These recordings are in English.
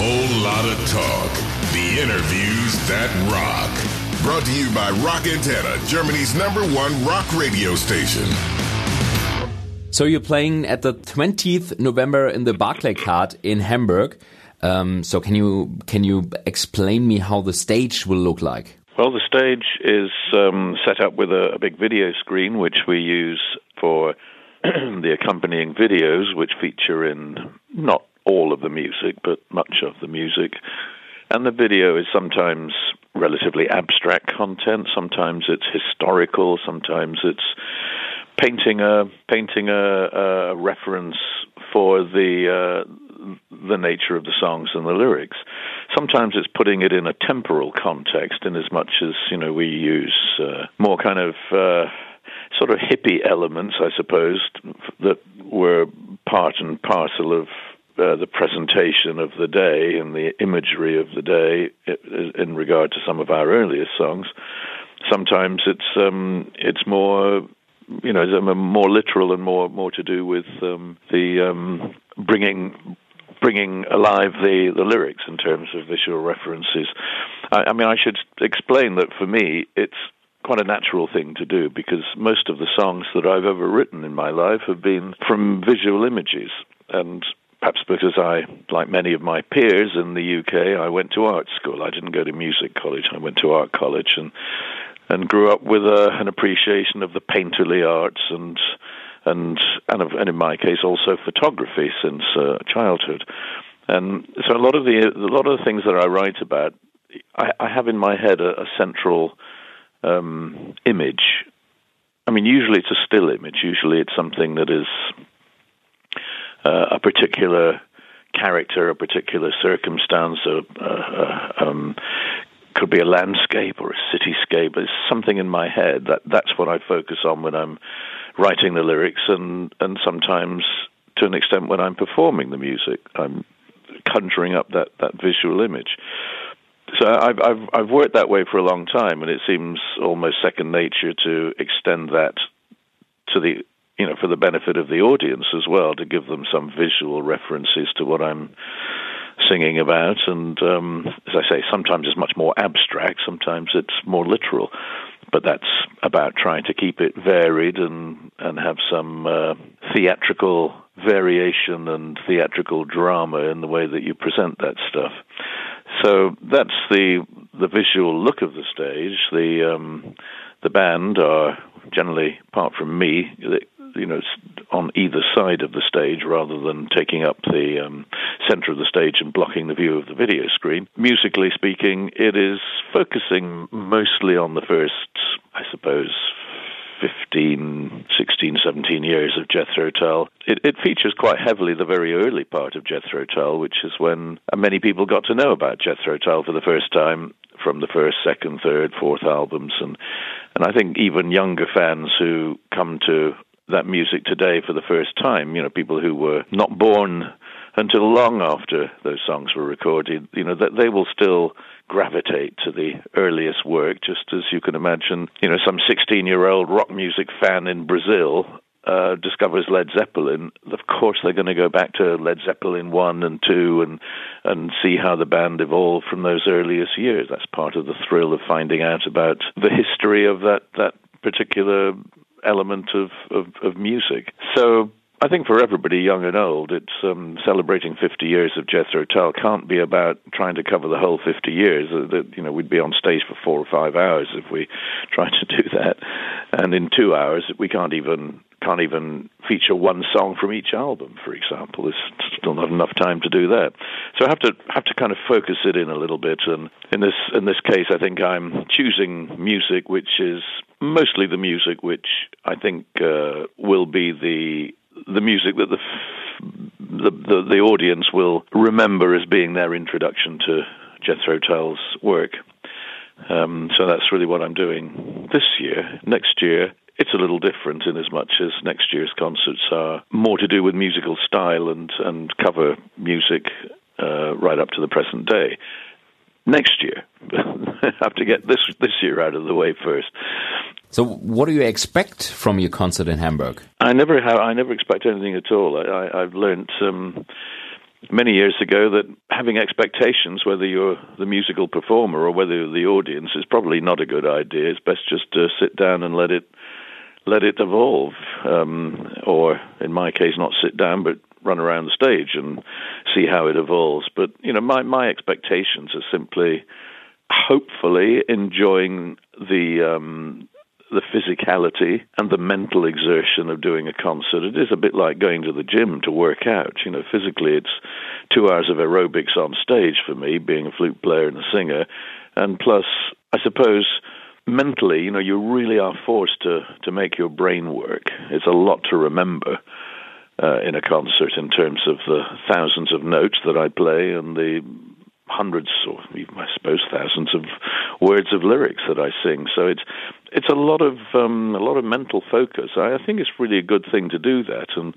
whole lot of talk. The interviews that rock. Brought to you by Rock Antenne, Germany's number one rock radio station. So you're playing at the 20th November in the Barclaycard in Hamburg. Um, so can you can you explain me how the stage will look like? Well, the stage is um, set up with a, a, big video screen, which we use for the accompanying videos, which feature in not all of the music, but much of the music. And the video is sometimes relatively abstract content, sometimes it's historical, sometimes it's painting a painting a, a reference for the uh, the nature of the songs and the lyrics. Sometimes it's putting it in a temporal context, in as much as you know we use uh, more kind of uh, sort of hippie elements, I suppose, that were part and parcel of uh, the presentation of the day and the imagery of the day in regard to some of our earliest songs. Sometimes it's um, it's more you know more literal and more more to do with um, the um, bringing bringing alive the, the lyrics in terms of visual references. I, I mean, I should explain that for me, it's quite a natural thing to do because most of the songs that I've ever written in my life have been from visual images. And perhaps because I, like many of my peers in the UK, I went to art school. I didn't go to music college. I went to art college and and grew up with a, an appreciation of the painterly arts and and and, of, and in my case also photography since uh, childhood. And so a lot of the a lot of the things that I write about, I, I have in my head a, a central um, image. I mean, usually it's a still image. Usually it's something that is uh, a particular character, a particular circumstance, a, a, um, could be a landscape or a cityscape. It's something in my head that that's what I focus on when I'm writing the lyrics, and and sometimes to an extent when I'm performing the music, I'm conjuring up that that visual image. So I've I've I've worked that way for a long time, and it seems almost second nature to extend that to the you know for the benefit of the audience as well to give them some visual references to what I'm singing about. And um, as I say, sometimes it's much more abstract, sometimes it's more literal but that's about trying to keep it varied and and have some uh, theatrical variation and theatrical drama in the way that you present that stuff. So that's the the visual look of the stage. The um, the band are generally, apart from me, you know, on either side of the stage rather than taking up the um, center of the stage and blocking the view of the video screen. Musically speaking, it is focusing mostly on the first, I suppose, 15, 16, 17 years of Jethro Tull. It, it, features quite heavily the very early part of Jethro Tull, which is when many people got to know about Jethro Tull for the first time from the first, second, third, fourth albums, and and I think even younger fans who come to that music today for the first time. You know, people who were not born until long after those songs were recorded. You know, that they will still gravitate to the earliest work, just as you can imagine. You know, some 16-year-old rock music fan in Brazil uh, discovers Led Zeppelin, of course they're going to go back to Led Zeppelin one and two and and see how the band evolved from those earliest years. That's part of the thrill of finding out about the history of that that particular element of, of, of music. So I think for everybody, young and old, it's um, celebrating 50 years of Jethro Tull can't be about trying to cover the whole 50 years. Uh, that you know, we'd be on stage for four or five hours if we tried to do that, and in two hours we can't even can't even feature one song from each album, for example. There's still not enough time to do that. So I have to have to kind of focus it in a little bit. And in this in this case, I think I'm choosing music which is mostly the music which I think uh, will be the the music that the, the, the the audience will remember as being their introduction to Jethro Tull's work. Um, so that's really what I'm doing this year. Next year, it's a little different in as much as next year's concerts are more to do with musical style and, and cover music uh, right up to the present day. Next year, I have to get this this year out of the way first. So, what do you expect from your concert in Hamburg? I never have. I never expect anything at all. I, have learned um, many years ago that having expectations, whether you're the musical performer or whether you're the audience, is probably not a good idea. It's best just to sit down and let it let it evolve, um, or in my case, not sit down but run around the stage and see how it evolves. But you know, my my expectations are simply, hopefully, enjoying the um, the physicality and the mental exertion of doing a concert. It is a bit like going to the gym to work out. You know, physically, it's two hours of aerobics on stage for me, being a flute player and a singer, and plus, I suppose mentally, you know, you really are forced to to make your brain work. It's a lot to remember. Uh, in a concert, in terms of the thousands of notes that I play and the hundreds or even I suppose thousands of words of lyrics that I sing. So it's it's a lot of um, a lot of mental focus. I, I think it's really a good thing to do that, and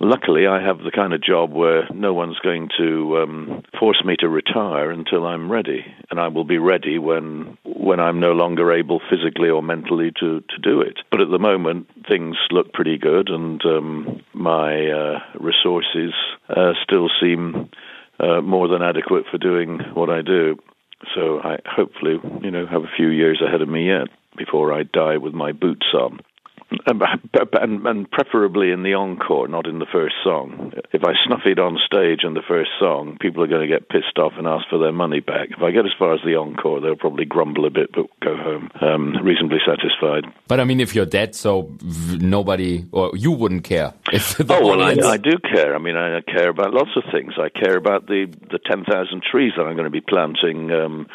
luckily I have the kind of job where no one's going to um, force me to retire until I'm ready, and I will be ready when when I'm no longer able physically or mentally to to do it. But at the moment things look pretty good, and um, my uh, resources uh, still seem uh, more than adequate for doing what I do. So I hopefully, you know, have a few years ahead of me yet before I die with my boots on and, and, preferably in the encore, not in the first song. If I snuff it on stage in the first song, people are going to get pissed off and ask for their money back. If I get as far as the encore, they'll probably grumble a bit, but go home um, reasonably satisfied. But I mean, if you're dead, so nobody or you wouldn't care. oh well, I, I, do care. I mean, I care about lots of things. I care about the the ten thousand trees that I'm going to be planting. Um,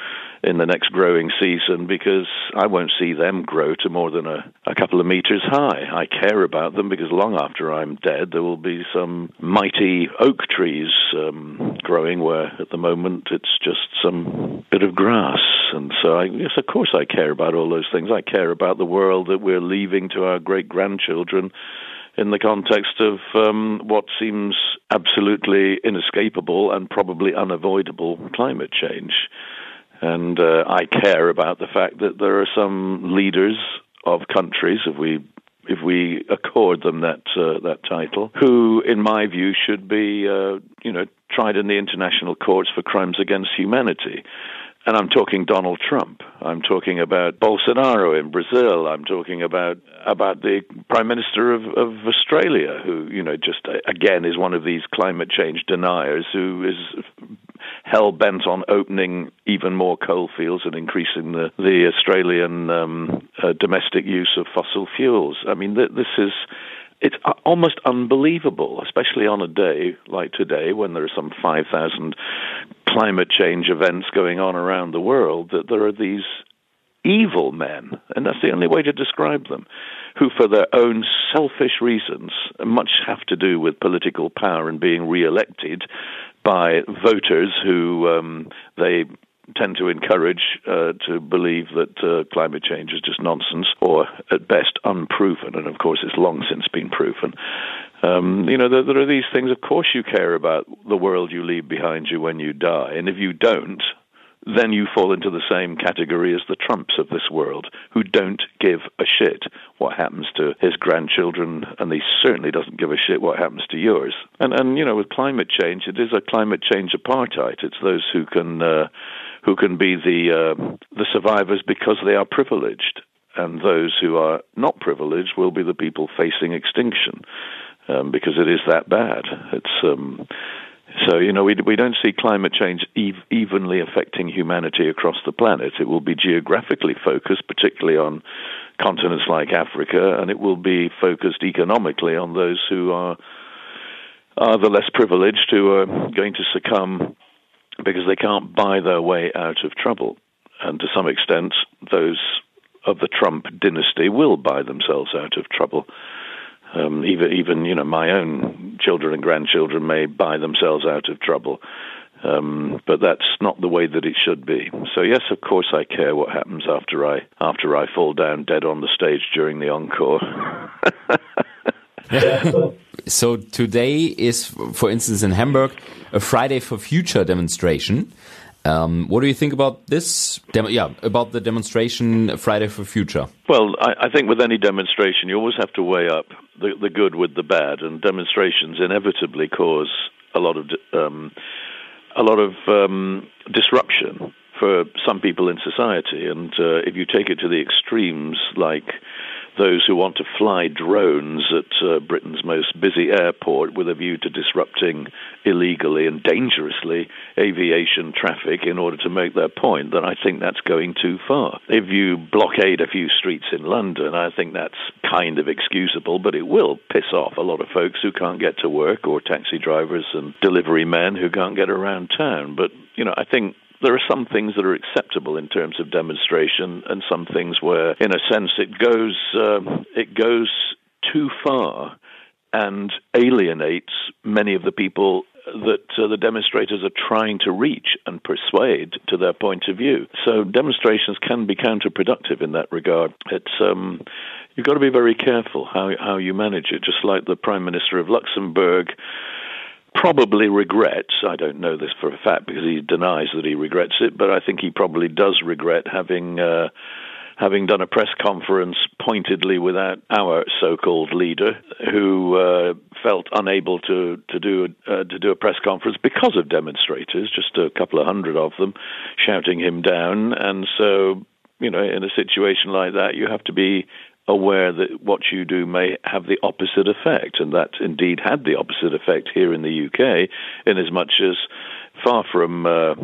in the next growing season because I won't see them grow to more than a, a couple of meters high. I care about them because long after I'm dead, there will be some mighty oak trees um, growing where at the moment it's just some bit of grass. And so, I, yes, of course, I care about all those things. I care about the world that we're leaving to our great grandchildren in the context of um, what seems absolutely inescapable and probably unavoidable climate change. And uh, I care about the fact that there are some leaders of countries, if we if we accord them that uh, that title, who, in my view, should be uh, you know tried in the international courts for crimes against humanity. And I'm talking Donald Trump. I'm talking about Bolsonaro in Brazil. I'm talking about about the Prime Minister of, of Australia, who you know just again is one of these climate change deniers, who is hell bent on opening even more coal fields and increasing the the Australian um, uh, domestic use of fossil fuels. I mean, th- this is it's almost unbelievable, especially on a day like today when there are some 5,000 climate change events going on around the world, that there are these evil men, and that's the only way to describe them, who, for their own selfish reasons, much have to do with political power and being re elected by voters who um, they tend to encourage uh, to believe that uh, climate change is just nonsense or at best unproven, and of course it's long since been proven. Um, you know, there, there, are these things. Of course, you care about the world you leave behind you when you die, and if you don't, then you fall into the same category as the Trumps of this world, who don't give a shit what happens to his grandchildren, and he certainly doesn't give a shit what happens to yours. And and you know, with climate change, it is a climate change apartheid. It's those who can. Uh, who can be the uh, the survivors because they are privileged, and those who are not privileged will be the people facing extinction um, because it is that bad. It's um, so you know we we don't see climate change ev- evenly affecting humanity across the planet. It will be geographically focused, particularly on continents like Africa, and it will be focused economically on those who are are the less privileged who are going to succumb because they can't buy their way out of trouble. And to some extent, those of the Trump dynasty will buy themselves out of trouble. Um, even, even you know, my own children and grandchildren may buy themselves out of trouble. Um, but that's not the way that it should be. So yes, of course, I care what happens after I after I fall down dead on the stage during the encore. so today is, for instance, in Hamburg, a Friday for Future demonstration. Um, what do you think about this? yeah, about the demonstration Friday for Future. Well, I, I, think with any demonstration, you always have to weigh up the, the good with the bad, and demonstrations inevitably cause a lot of um, a lot of um, disruption for some people in society. And uh, if you take it to the extremes, like those who want to fly drones at uh, Britain's most busy airport with a view to disrupting illegally and dangerously aviation traffic in order to make their point, then I think that's going too far. If you blockade a few streets in London, I think that's kind of excusable, but it will piss off a lot of folks who can't get to work or taxi drivers and delivery men who can't get around town. But, you know, I think there are some things that are acceptable in terms of demonstration, and some things where, in a sense, it goes uh, it goes too far and alienates many of the people that uh, the demonstrators are trying to reach and persuade to their point of view. So demonstrations can be counterproductive in that regard. It's um, you've got to be very careful how how you manage it. Just like the Prime Minister of Luxembourg probably regrets, I don't know this for a fact because he denies that he regrets it, but I think he probably does regret having uh, having done a press conference pointedly without our so-called leader, who uh, felt unable to to do uh, to do a press conference because of demonstrators, just a couple of hundred of them, shouting him down, and so. You know, in a situation like that, you have to be aware that what you do may have the opposite effect, and that indeed had the opposite effect here in the UK, in as much as far from uh,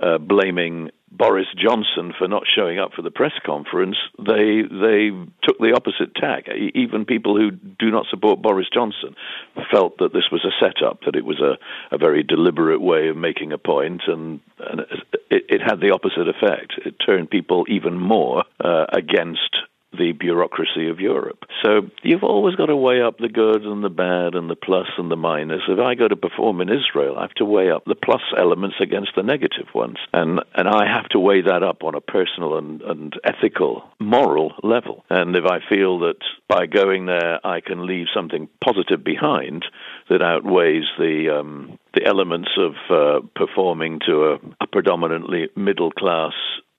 uh, blaming Boris Johnson for not showing up for the press conference, they they took the opposite tack. Even people who do not support Boris Johnson felt that this was a setup, that it was a, a very deliberate way of making a point, and, and it, it had the opposite effect. It turned people even more uh, against the bureaucracy of Europe. So you've always got to weigh up the good and the bad and the plus and the minus. If I go to perform in Israel, I have to weigh up the plus elements against the negative ones. And and I have to weigh that up on a personal and, and ethical, moral level. And if I feel that by going there I can leave something positive behind that outweighs the um, the elements of uh, performing to a, a predominantly middle class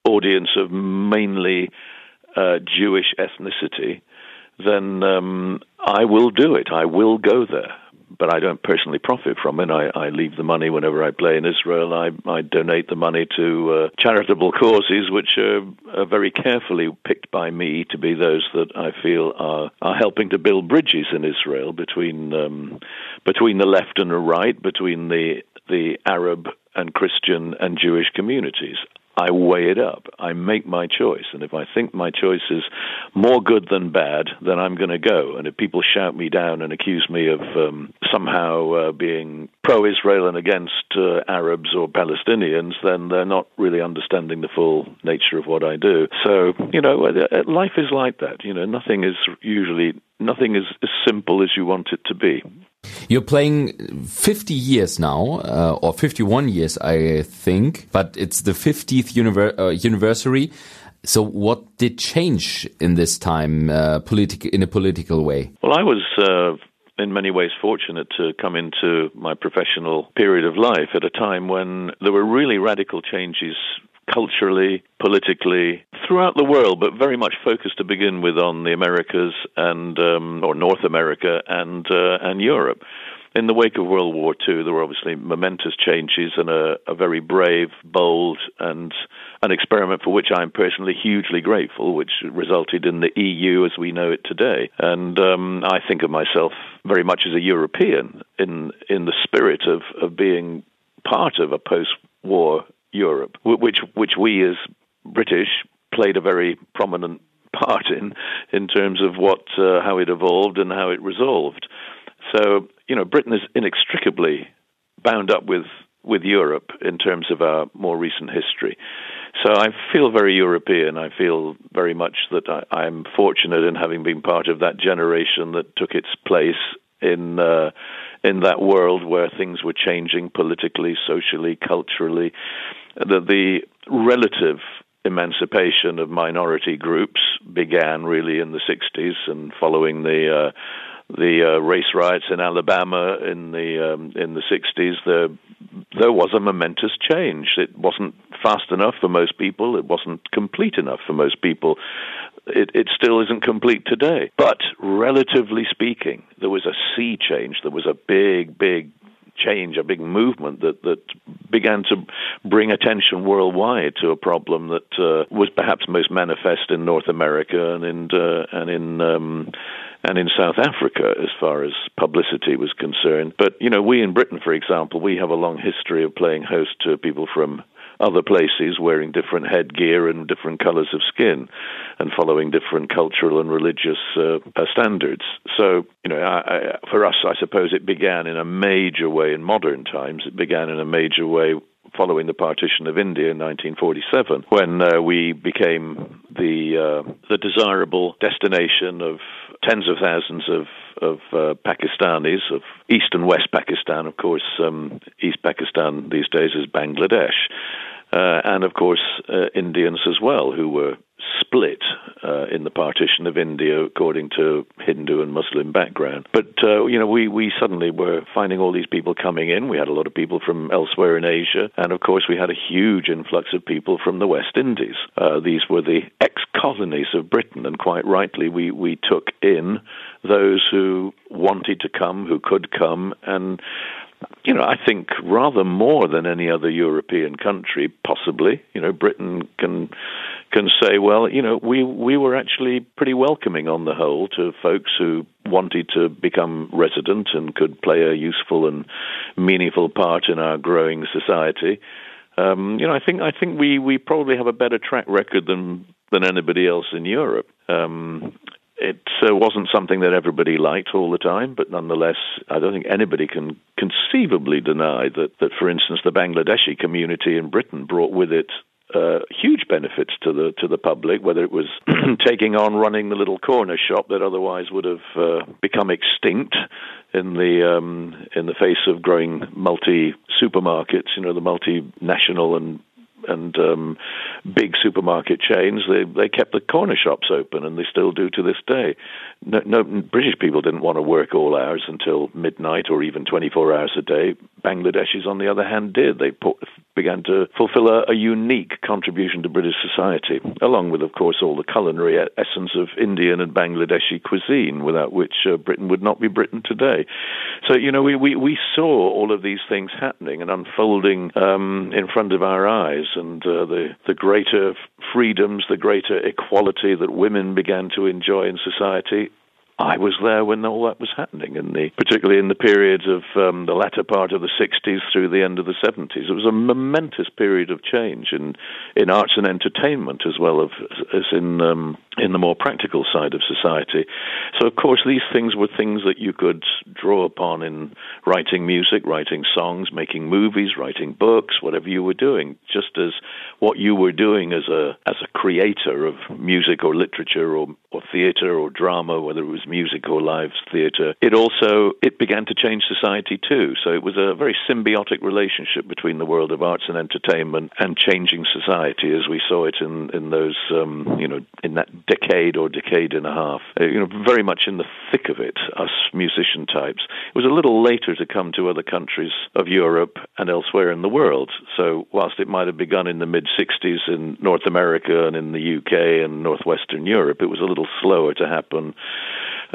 audience of mainly uh, Jewish ethnicity, then um, I will do it. I will go there. But I don't personally profit from it. I, I leave the money whenever I play in Israel. I, I donate the money to uh, charitable causes, which are, are, very carefully picked by me to be those that I feel are, are helping to build bridges in Israel between um, between the left and the right, between the the Arab and Christian and Jewish communities. I weigh it up. I make my choice. And if I think my choice is more good than bad, then I'm going to go. And if people shout me down and accuse me of um, somehow uh, being pro Israel and against uh, Arabs or Palestinians, then they're not really understanding the full nature of what I do. So, you know, uh, life is like that. You know, nothing is usually, nothing is as simple as you want it to be. You're playing 50 years now, uh, or 51 years, I think, but it's the 50th univer uh, anniversary. So, what did change in this time, uh, politic in a political way? Well, I was uh, in many ways fortunate to come into my professional period of life at a time when there were really radical changes culturally, politically, throughout the world, but very much focused to begin with on the Americas and um, or North America and uh, and Europe. In the wake of World War II, there were obviously momentous changes and a, a very brave, bold, and an experiment for which I'm personally hugely grateful, which resulted in the EU as we know it today. And um, I think of myself very much as a European in in the spirit of, of being part of a post-war Europe, which which we as British played a very prominent part in in terms of what uh, how it evolved and how it resolved. So you know, Britain is inextricably bound up with with Europe in terms of our more recent history. So I feel very European. I feel very much that I, am fortunate in having been part of that generation that took its place in uh, in that world where things were changing politically, socially, culturally. That the relative emancipation of minority groups began really in the 60s and following the uh, the uh, race riots in Alabama in the um, in the 60s there there was a momentous change. It wasn't fast enough for most people. It wasn't complete enough for most people. It, it still isn't complete today. But relatively speaking there was a sea change. There was a big big change, a big movement that that began to bring attention worldwide to a problem that uh, was perhaps most manifest in North America and in uh, and in um, and in South Africa as far as publicity was concerned. But you know, we in Britain, for example, we have a long history of playing host to people from other places wearing different headgear and different colors of skin and following different cultural and religious uh, uh, standards. So, you know, I, I, for us, I suppose it began in a major way in modern times. It began in a major way following the partition of India in 1947, when uh, we became the uh, the desirable destination of tens of thousands of of uh, Pakistanis of East and West Pakistan. Of course, um, East Pakistan these days is Bangladesh, uh, and of course uh, Indians as well, who were split uh, in the partition of India according to Hindu and Muslim background. But uh, you know, we we suddenly were finding all these people coming in. We had a lot of people from elsewhere in Asia, and of course, we had a huge influx of people from the West Indies. Uh, these were the ex-colonies of Britain, and quite rightly, we we took in those who wanted to come, who could come, and you know, I think rather more than any other European country, possibly. You know, Britain can can say, well, you know, we we were actually pretty welcoming on the whole to folks who wanted to become resident and could play a useful and meaningful part in our growing society. Um, you know, I think I think we we probably have a better track record than than anybody else in Europe. Um, it uh, wasn't something that everybody liked all the time, but nonetheless, I don't think anybody can conceivably deny that, that for instance, the Bangladeshi community in Britain brought with it uh, huge benefits to the to the public, whether it was taking on running the little corner shop that otherwise would have uh, become extinct in the um, in the face of growing multi supermarkets, you know, the multinational and and um, big supermarket chains, they they kept the corner shops open, and they still do to this day. No, no British people didn't want to work all hours until midnight or even 24 hours a day. Bangladeshis, on the other hand, did. They put, began to fulfill a, a, unique contribution to British society, along with, of course, all the culinary essence of Indian and Bangladeshi cuisine, without which uh, Britain would not be Britain today. So, you know, we, we, we saw all of these things happening and unfolding um, in front of our eyes, and uh, the, the greater freedoms, the greater equality that women began to enjoy in society I was there when all that was happening, in the, particularly in the periods of um, the latter part of the 60s through the end of the 70s. It was a momentous period of change in, in arts and entertainment as well as, as in, um, in the more practical side of society. So, of course, these things were things that you could draw upon in writing music, writing songs, making movies, writing books, whatever you were doing, just as what you were doing as a, as a creator of music or literature or, or theater or drama, whether it was music or live theatre. It also it began to change society too. So it was a very symbiotic relationship between the world of arts and entertainment and changing society as we saw it in in those um, you know in that decade or decade and a half. Uh, you know, very much in the thick of it. Us musician types. It was a little later to come to other countries of Europe and elsewhere in the world. So whilst it might have begun in the mid '60s in North America and in the UK and northwestern Europe, it was a little slower to happen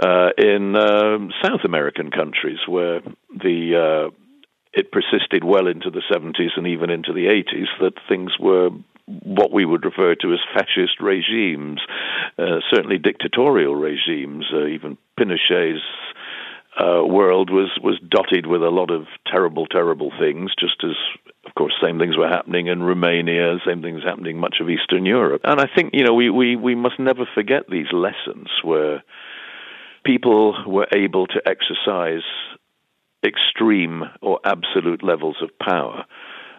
uh, in um, South American countries where the uh, it persisted well into the 70s and even into the 80s that things were what we would refer to as fascist regimes, uh, certainly dictatorial regimes. Uh, even Pinochet's uh, world was was dotted with a lot of terrible, terrible things. Just as, of course, same things were happening in Romania, same things happening much of Eastern Europe. And I think you know we we we must never forget these lessons where people were able to exercise extreme or absolute levels of power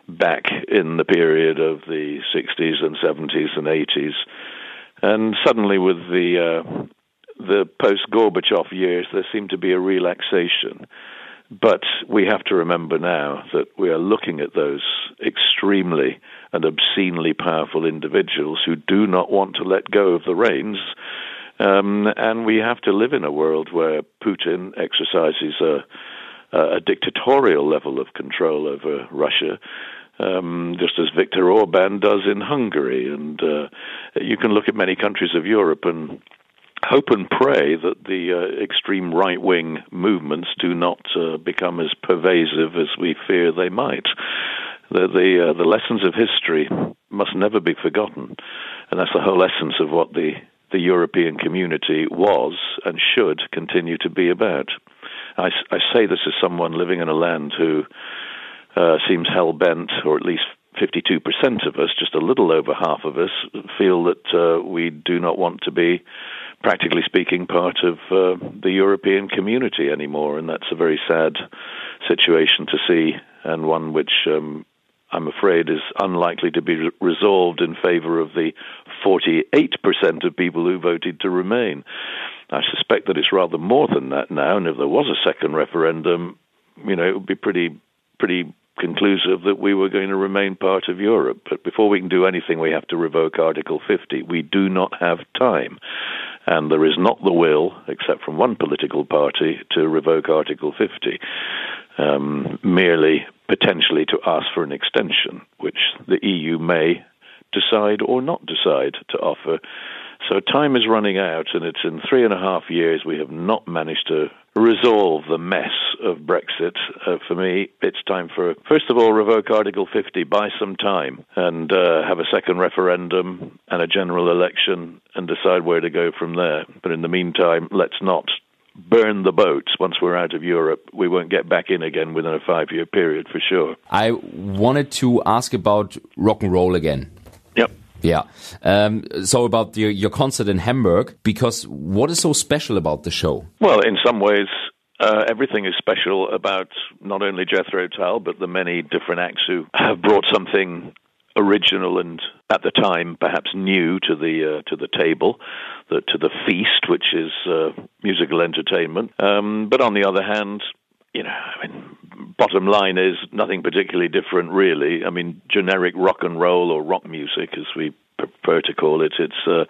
back in the period of the 60s and 70s and 80s. And suddenly, with the uh, the post Gorbachev years, there seemed to be a relaxation. But we have to remember now that we are looking at those extremely and obscenely powerful individuals who do not want to let go of the reins um, and we have to live in a world where Putin exercises a, a dictatorial level of control over Russia. Um, just as Viktor Orban does in Hungary. And uh, you can look at many countries of Europe and hope and pray that the uh, extreme right wing movements do not uh, become as pervasive as we fear they might. The the, uh, the lessons of history must never be forgotten, and that's the whole essence of what the the European community was and should continue to be about. I, I say this as someone living in a land who uh, seems hell bent, or at least 52% of us, just a little over half of us, feel that uh, we do not want to be, practically speaking, part of uh, the European community anymore. And that's a very sad situation to see, and one which um, I'm afraid is unlikely to be resolved in favor of the 48% of people who voted to remain. I suspect that it's rather more than that now, and if there was a second referendum, you know, it would be pretty pretty conclusive that we were going to remain part of Europe. But before we can do anything, we have to revoke Article 50. We do not have time. And there is not the will, except from one political party, to revoke Article 50, um, merely potentially to ask for an extension, which the EU may decide or not decide to offer. So time is running out, and it's in three and a half years we have not managed to resolve the mess of Brexit. Uh, for me, it's time for, first of all, revoke Article 50, buy some time, and uh, have a second referendum and a general election and decide where to go from there. But in the meantime, let's not burn the boats once we're out of Europe. We won't get back in again within a five year period for sure. I wanted to ask about rock and roll again. Yep. Yeah. Um, so about your, your concert in Hamburg, because what is so special about the show? Well, in some ways, uh, everything is special about not only Jethro Tull, but the many different acts who have brought something original and at the time perhaps new to the uh, to the table, the, to the feast, which is uh, musical entertainment. Um, but on the other hand, you know, I mean, bottom line is nothing particularly different, really. I mean, generic rock and roll or rock music, as we prefer to call it, it's. Uh,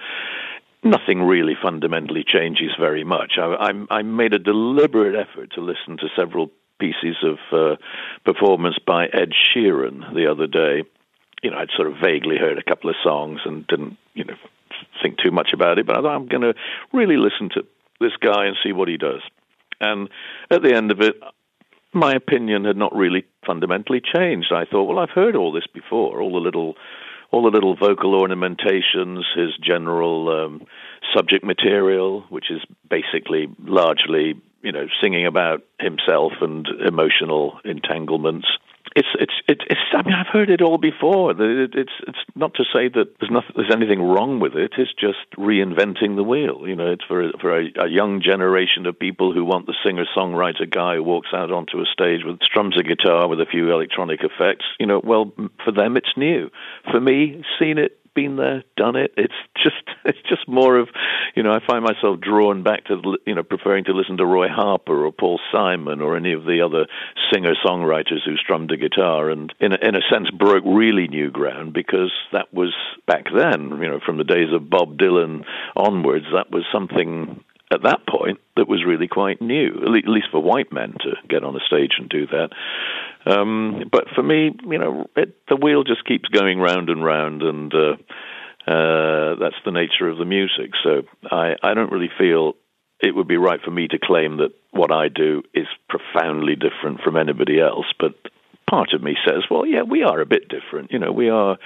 nothing really fundamentally changes very much. I, I, I made a deliberate effort to listen to several pieces of uh, performance by Ed Sheeran the other day, you know, I'd sort of vaguely heard a couple of songs and didn't, you know, think too much about it. But I thought I'm going to really listen to this guy and see what he does. And at the end of it, my opinion had not really fundamentally changed. I thought, well, I've heard all this before, all the little, all the little vocal ornamentations, his general um, subject material, which is basically largely, you know, singing about himself and emotional entanglements it's it's it's. I mean, I've heard it all before. It's it's not to say that there's nothing, there's anything wrong with it. It's just reinventing the wheel. You know, it's for for a, a young generation of people who want the singer songwriter guy who walks out onto a stage with strums a guitar with a few electronic effects. You know, well, for them it's new. For me, seen it, been there, done it. It's just it's just more of, you know, I find myself drawn back to you know preferring to listen to Roy Harper or Paul Simon or any of the other singer songwriters who strummed a guitar and in a, in a sense broke really new ground because that was back then, you know, from the days of Bob Dylan onwards, that was something at that point that was really quite new, at least for white men to get on a stage and do that. Um, but for me, you know, it, the wheel just keeps going round and round, and uh, uh, that's the nature of the music. So I, I don't really feel it would be right for me to claim that what I do is profoundly different from anybody else. But part of me says, well, yeah, we are a bit different. You know, we are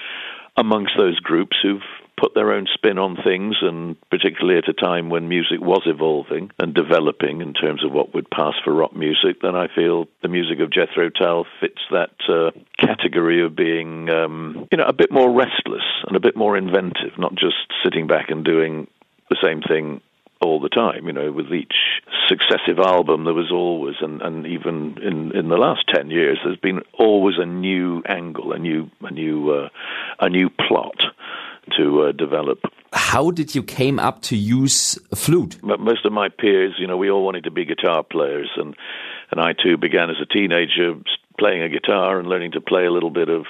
amongst those groups who've put their own spin on things, and particularly at a time when music was evolving and developing in terms of what would pass for rock music, then I feel the music of Jethro Tull fits that uh, category of being, um, you know, a bit more restless and a bit more inventive, not just sitting back and doing the same thing all the time. You know, with each successive album, there was always, and, and even in, in the last ten years, there's been always a new angle, a new a new uh, a new plot to uh, develop. How did you came up to use flute? Most of my peers, you know, we all wanted to be guitar players, and and I too began as a teenager playing a guitar and learning to play a little bit of,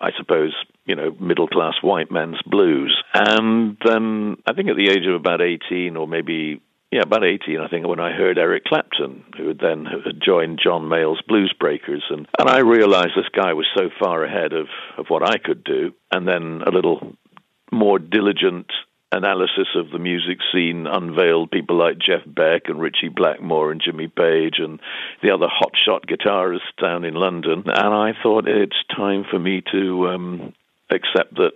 I suppose, you know, middle class white man's blues. And um, I think at the age of about eighteen, or maybe yeah, about 18, I think, when I heard Eric Clapton, who had then joined John Mayall's Blues Breakers. And, and I realized this guy was so far ahead of, of what I could do. And then a little more diligent analysis of the music scene unveiled people like Jeff Beck and Ritchie Blackmore and Jimmy Page and the other hotshot guitarists down in London. And I thought it's time for me to um, accept that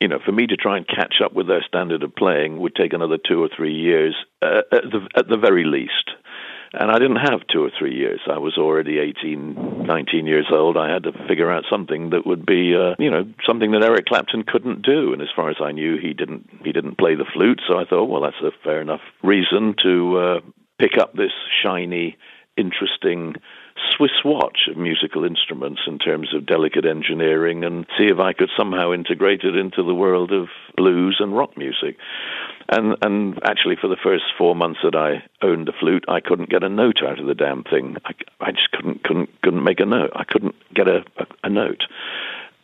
you know, for me to try and catch up with their standard of playing would take another two or three years uh, at, the, at the very least. And I didn't have two or three years. I was already 18, 19 years old. I had to figure out something that would be, uh, you know, something that Eric Clapton couldn't do. And as far as I knew, he didn't he didn't play the flute. So I thought, well, that's a fair enough reason to uh, pick up this shiny, interesting Swiss watch of musical instruments in terms of delicate engineering and see if I could somehow integrate it into the world of blues and rock music. And and actually, for the first four months that I owned the flute, I couldn't get a note out of the damn thing. I, I just couldn't couldn't couldn't make a note. I couldn't get a, a, a note.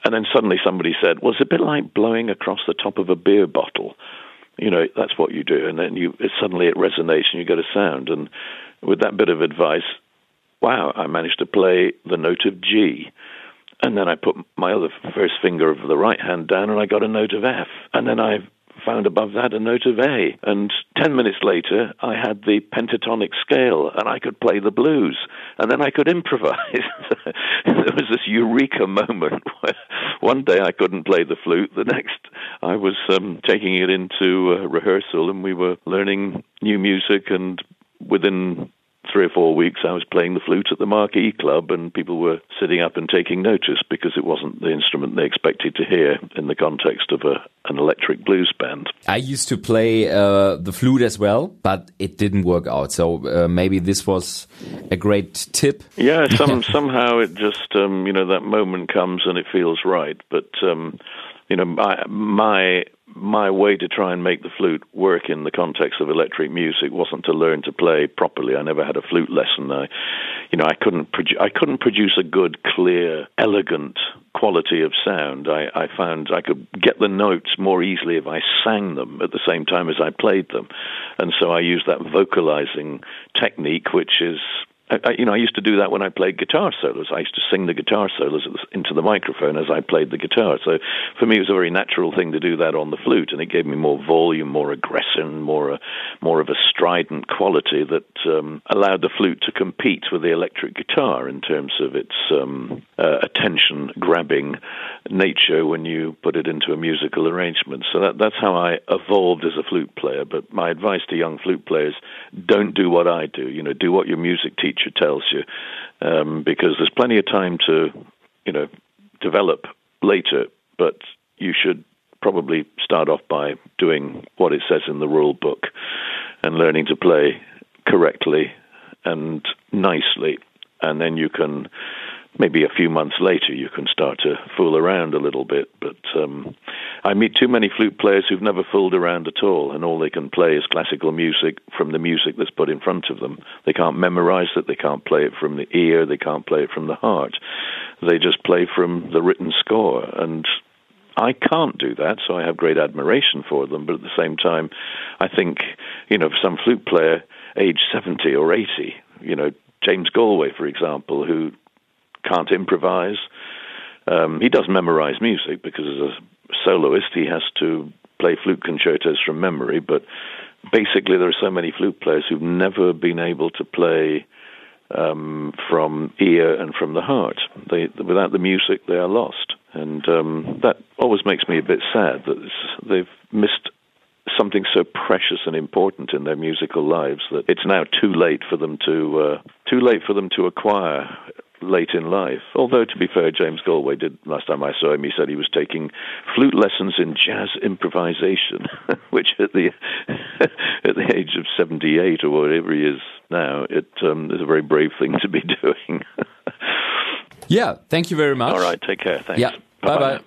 And then suddenly somebody said, "Well, it's a bit like blowing across the top of a beer bottle." You know, that's what you do, and then you it, suddenly it resonates and you get a sound. And with that bit of advice, wow, I managed to play the note of G. And then I put my other first finger of the right hand down and I got a note of F. And then I found above that a note of A. And 10 minutes later, I had the pentatonic scale and I could play the blues. And then I could improvise. there was this eureka moment where one day I couldn't play the flute. The next, I was um, taking it into uh, rehearsal and we were learning new music. And within three or four weeks, I was playing the flute at the Marquee Club, and people were sitting up and taking notice because it wasn't the instrument they expected to hear in the context of a, an electric blues band. I used to play uh, the flute as well, but it didn't work out. So uh, maybe this was a great tip. Yeah, some, somehow it just um, you know that moment comes and it feels right, but. Um, you know, my, my my way to try and make the flute work in the context of electric music wasn't to learn to play properly. I never had a flute lesson. I, you know, I couldn't produ- I couldn't produce a good, clear, elegant quality of sound. I, I found I could get the notes more easily if I sang them at the same time as I played them, and so I used that vocalizing technique, which is I, you know, I used to do that when I played guitar solos. I used to sing the guitar solos into the microphone as I played the guitar. So for me, it was a very natural thing to do that on the flute, and it gave me more volume, more aggression, more a, more of a strident quality that um, allowed the flute to compete with the electric guitar in terms of its um, uh, attention-grabbing nature when you put it into a musical arrangement. So that, that's how I evolved as a flute player. But my advice to young flute players: don't do what I do. You know, do what your music teacher teacher tells you, um, because there's plenty of time to, you know, develop later. But you should probably start off by doing what it says in the rule book and learning to play correctly and nicely, and then you can maybe a few months later you can start to fool around a little bit. But um, I meet too many flute players who've never fooled around at all, and all they can play is classical music from the music that's put in front of them. They can't memorize it, they can't play it from the ear, they can't play it from the heart. They just play from the written score. And I can't do that, so I have great admiration for them. But at the same time, I think, you know, some flute player age 70 or 80, you know, James Galway, for example, who can't improvise. Um, he does memorize music because as a soloist he has to play flute concertos from memory, but basically there are so many flute players who've never been able to play um, from ear and from the heart. They, without the music, they are lost, and um, that always makes me a bit sad that they've missed something so precious and important in their musical lives that it's now too late for them to uh, too late for them to acquire late in life. Although, to be fair, James Galway did, last time I saw him, he said he was taking flute lessons in jazz improvisation, which at the, at the age of 78 or whatever he is now, it um, is a very brave thing to be doing. yeah, thank you very much. All right, take care. Thanks. Yeah, bye bye.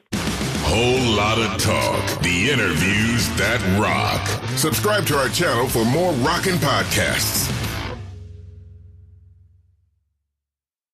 Whole lot of talk. The interviews that rock. Subscribe to our channel for more rockin' podcasts.